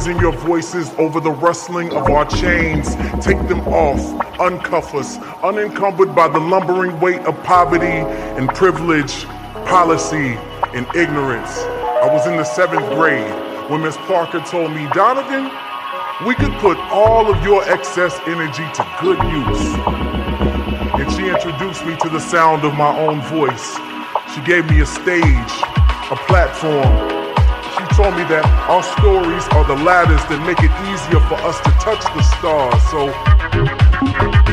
raising your voices over the rustling of our chains. Take them off, uncuff us, unencumbered by the lumbering weight of poverty and privilege, policy and ignorance. I was in the seventh grade when Miss Parker told me, Donovan, we could put all of your excess energy to good use. And she introduced me to the sound of my own voice. She gave me a stage, a platform, told me that our stories are the ladders that make it easier for us to touch the stars. So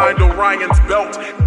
aligned Orion's belt.